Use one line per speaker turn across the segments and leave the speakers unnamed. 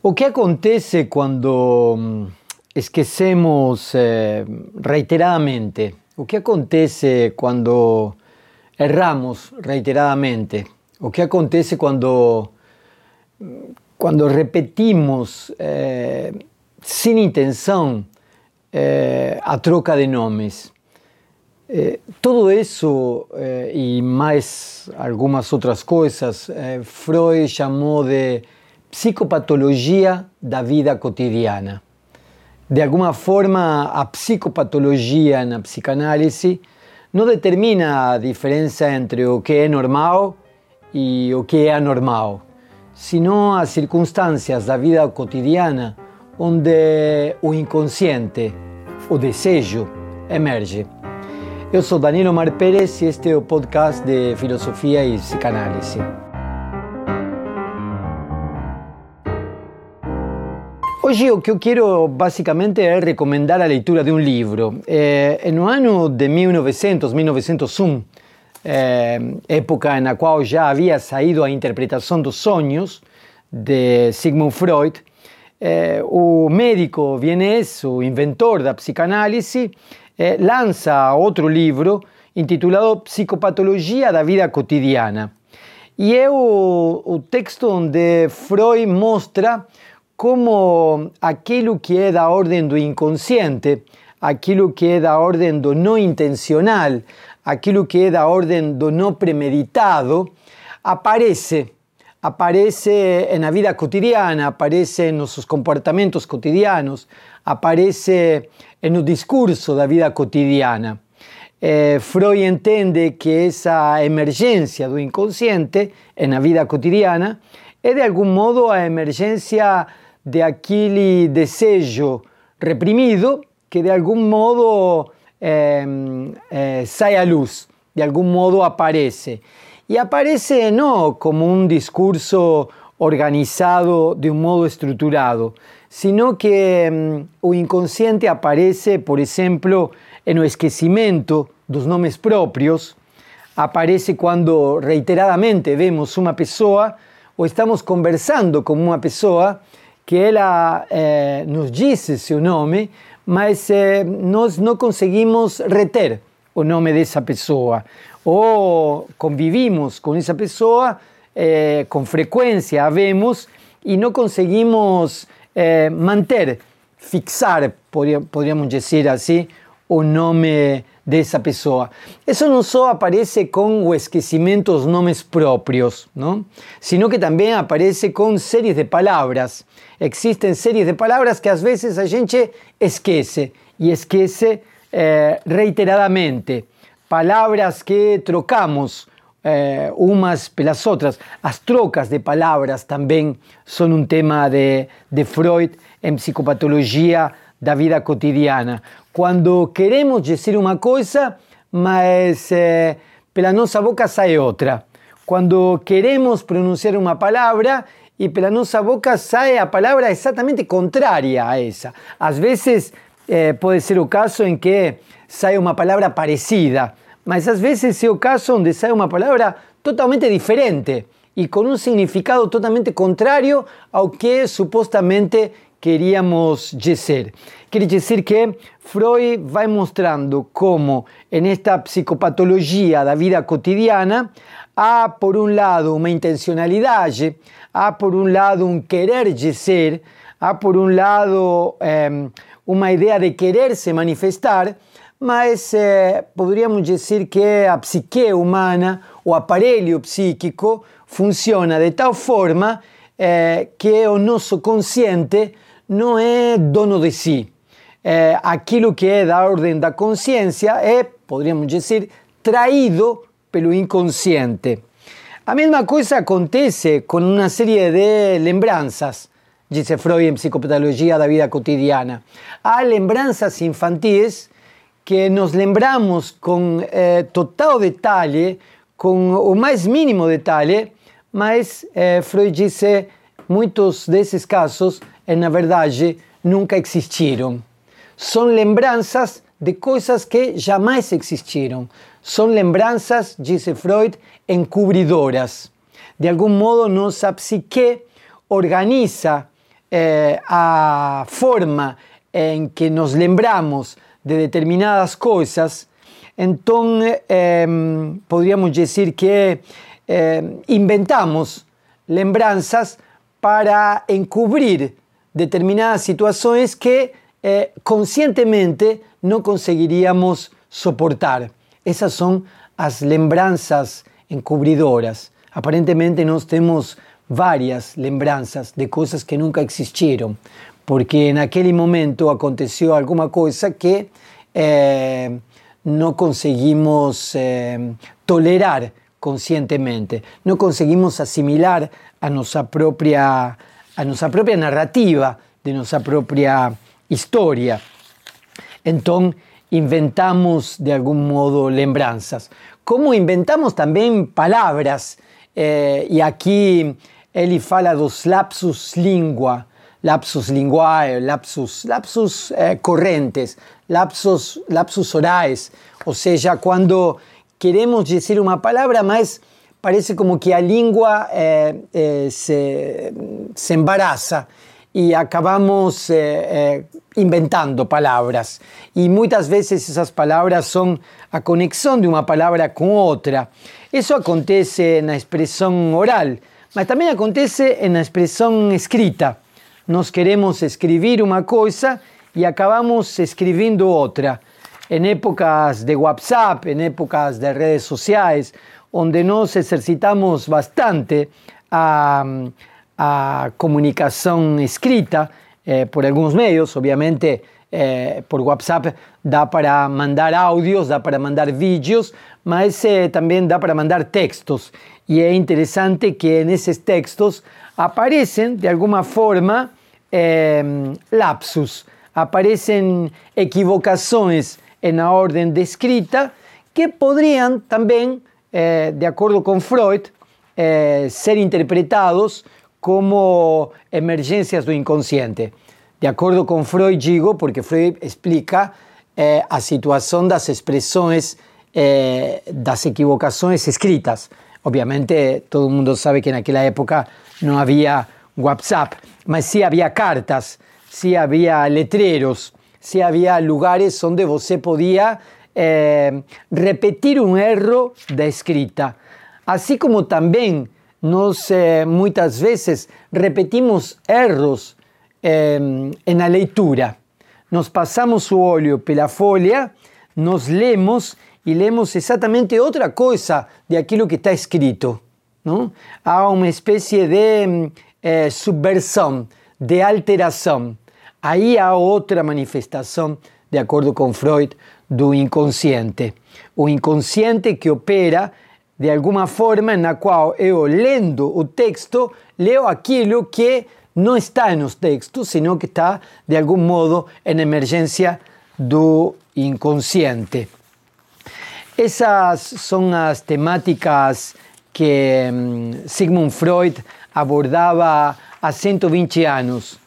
O que acontece quando mm, esquecemos eh, reiteradamente? O que acontece quando erramos reiteradamente? O que acontece quando, quando repetimos eh, sin intenção eh, a troca de nomes? Eh, todo eso eh, y más algunas otras cosas, Freud llamó de psicopatología da vida cotidiana. De alguna forma, a psicopatología en la psicanálisis no determina a diferencia entre o que é normal y o que é anormal, sino as circunstâncias da vida cotidiana onde o inconsciente, o desejo, emerge. Eu sou Danilo Mar Pérez e este é o podcast de Filosofia e Psicanálise. Hoje o que eu quero basicamente é recomendar a leitura de um livro. É, no ano de 1900, 1901, é, época na qual já havia saído a interpretação dos sonhos de Sigmund Freud, o médico vienes, o inventor da psicanálise, eh, lanza otro libro intitulado Psicopatología da vida cotidiana. E é o, o texto onde Freud mostra como aquilo que é da ordem do inconsciente, aquilo que é da ordem do não intencional, aquilo que é da ordem do não premeditado, aparece aparece na vida cotidiana, aparece nos seus comportamentos cotidianos, aparece no discurso da vida cotidiana. Eh, Freud entende que essa emergência do inconsciente na vida cotidiana é de algum modo a emergência de aquele desejo reprimido que de algum modo eh, eh, sai à luz, de algum modo aparece. Y aparece no como un discurso organizado de un modo estructurado, sino que um, o inconsciente aparece, por exemplo, no esquecimento dos nomes próprios, aparece quando reiteradamente vemos uma pessoa ou estamos conversando com uma pessoa que ela eh, nos diz seu nome, mas eh, nós não conseguimos reter o nome dessa pessoa. O convivimos con esa persona eh, con frecuencia, vemos y no conseguimos eh, mantener, fixar, podríamos decir así, un nombre de esa persona. Eso no solo aparece con o esquecimiento dos nomes propios, ¿no? sino que también aparece con series de palabras. Existen series de palabras que a veces a gente esquece y esquece eh, reiteradamente palabras que trocamos eh, unas pelas otras. Las trocas de palabras también son un tema de, de Freud en psicopatología da vida cotidiana. Cuando queremos decir una cosa, mas eh, pela nossa boca sai outra. Quando queremos pronunciar uma palavra e pela nossa boca sai a palavra exatamente contrária a essa. Às vezes eh, pode ser o caso em que sai uma palavra parecida, mas às vezes é o caso onde sai uma palavra totalmente diferente e com um significado totalmente contrário ao que supostamente queríamos dizer. Quer dizer que Freud vai mostrando como nesta psicopatologia da vida cotidiana há, por um lado, uma intencionalidade, há, por um lado, um querer dizer, há, por um lado, eh, uma ideia de querer se manifestar, mas eh, poderíamos dizer que a psique humana, o aparelho psíquico, funciona de tal forma eh, que o nosso consciente não é dono de si. Eh, aquilo que é da ordem da consciência é, poderíamos dizer, traído pelo inconsciente. A mesma coisa acontece com uma série de lembranças, diz Freud em Psicopatologia da Vida Cotidiana. Há lembranças infantis que nos lembramos com eh, total detalhe, com o mais mínimo detalhe, mas eh, Freud disse muitos desses casos, eh, na verdade, nunca existiram. São lembranças de coisas que jamais existiram. São lembranças, disse Freud, encubridoras. De algum modo, nossa psique organiza eh, a forma em que nos lembramos de determinadas coisas, então eh, podríamos dizer que eh, inventamos lembranças para encubrir determinadas situações que eh, conscientemente não conseguiríamos soportar. Essas são as lembranças encubridoras. Aparentemente nós temos várias lembranças de coisas que nunca existiram, porque naquele momento aconteceu alguma coisa que eh, não conseguimos eh, tolerar conscientemente, não conseguimos assimilar a nossa própria a nossa própria narrativa de nossa própria história. Então inventamos de algum modo lembranças. Como inventamos também palavras, eh, e aqui ele fala dos lapsus língua, lapsus linguae, lapsus, lapsus eh, correntes, lapsus, lapsus orais, ou seja, quando queremos dizer uma palavra, mas parece como que a língua eh, eh, se, se embaraça e acabamos eh, inventando palavras. E muitas vezes essas palavras são a conexão de uma palavra com outra. Isso acontece na expressão oral, mas também acontece na expressão escrita. Nós queremos escrever uma coisa e acabamos escrevendo outra. Em épocas de WhatsApp, em épocas de redes sociais, onde nós exercitamos bastante a, comunicação escrita eh, por alguns meios, obviamente eh, por WhatsApp dá para mandar áudios, dá para mandar vídeos, mas eh, também dá para mandar textos. E é interessante que nesses textos aparecem, de alguma forma, lapsus, aparecem equivocações na ordem de escrita que poderiam também, eh, de acordo com Freud, eh, ser interpretados como emergências do inconsciente. De acordo com Freud, digo, porque Freud explica eh, a situação das expressões eh, das equivocações escritas. Obviamente, todo mundo sabe que naquela época não havia WhatsApp, mas sim havia cartas, sim havia letreiros, sim havia lugares onde você podia eh, repetir um erro da escrita. Assim como também nós eh, muitas vezes repetimos erros eh, na leitura. Nós passamos o olho pela folha, nós lemos e lemos exatamente outra coisa de aquilo que está escrito. Não? Há uma espécie de eh, subversão, de alteração. Aí há outra manifestação, de acordo com Freud, do inconsciente. O inconsciente que opera de alguma forma na qual eu, lendo o texto, leio aquilo que não está nos textos, sino que está, de algum modo, em emergência do inconsciente. Essas são as temáticas que hum, Sigmund Freud abordava há 120 anos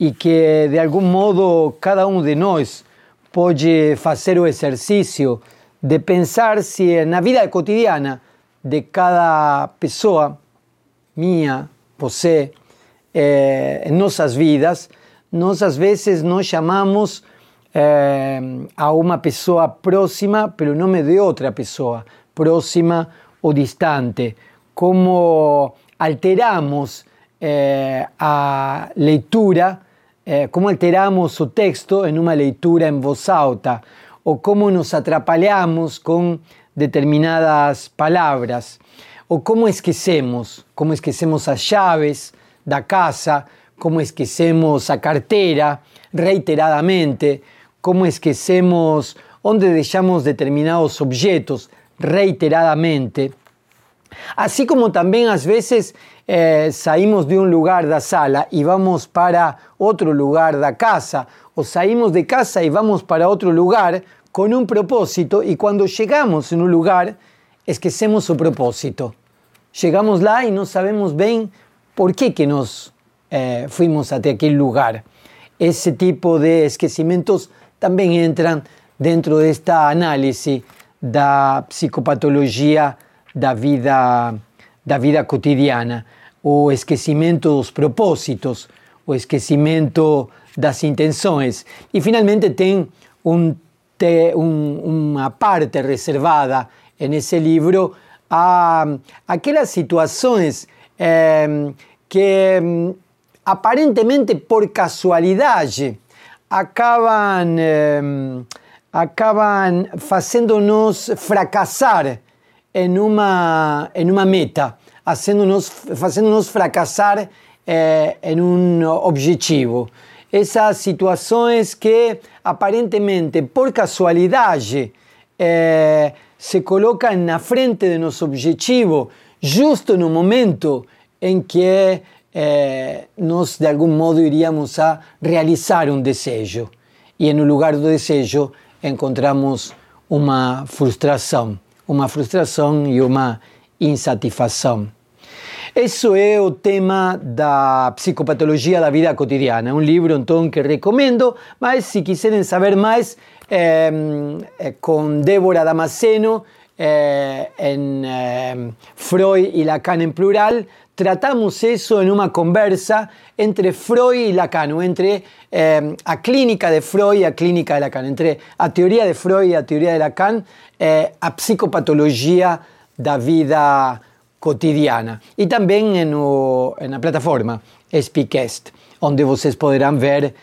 e que, de algum modo, cada um de nós pode fazer o exercício de pensar se na vida cotidiana de cada pessoa, minha, você, eh, em vidas, nós às vezes nos chamamos eh, a uma pessoa próxima pelo nome de outra pessoa, próxima ou distante. Como alteramos eh, a leitura, eh, como alteramos o texto em uma leitura em voz alta, ou como nos atrapalhamos com determinadas palavras, ou como esquecemos, como esquecemos as chaves da casa, como esquecemos a carteira reiteradamente, como esquecemos onde deixamos determinados objetos reiteradamente. Assim como também às vezes eh, saímos de um lugar da sala e vamos para outro lugar da casa, ou saímos de casa e vamos para outro lugar com um propósito e quando chegamos em um lugar esquecemos o propósito. Chegamos lá e não sabemos bem por que, que nós eh, fuimos até aquele lugar. Esse tipo de esquecimentos também entram dentro desta análise da psicopatologia da vida, da vida cotidiana, o esquecimento dos propósitos, o esquecimento das intenções. E finalmente tem um, parte reservada nesse livro a aquelas situações eh, que aparentemente por casualidade acabam, eh, acabam fazendo-nos fracassar em uma, em uma meta, fazendo-nos fazendo fracassar eh, em um objetivo. Essas situações que aparentemente por casualidade eh, se colocam na frente de nosso objetivo, justo no momento em que eh, nós de algum modo iríamos a realizar um desejo. E no lugar do desejo encontramos uma frustração, uma frustração e uma insatisfação. Esse é o tema da psicopatologia da vida cotidiana. Um livro, então, que recomendo, mas se quiserem saber mais, eh, com Débora Damasceno, eh, en eh, Freud y Lacan en plural, tratamos eso en una conversa entre Freud y Lacan, o entre eh, a clínica de Freud y a clínica de Lacan, entre a teoría de Freud y a teoría de Lacan, eh, a psicopatología da vida cotidiana. E também no, na plataforma Speakcast, onde vocês poderão ver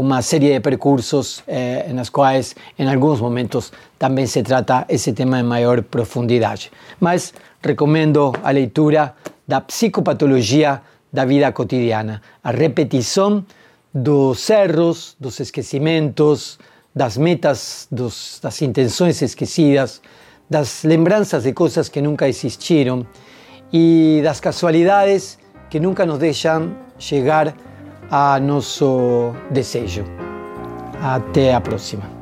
uma série de percursos eh, nas quais, em alguns momentos, também se trata esse tema em maior profundidade. Mas recomendo a leitura da psicopatologia da vida cotidiana, a repetição dos erros, dos esquecimentos, das metas, dos, das intenções esquecidas, das lembranças de coisas que nunca existiram e das casualidades que nunca nos deixam chegar a nosso desejo. Até a próxima.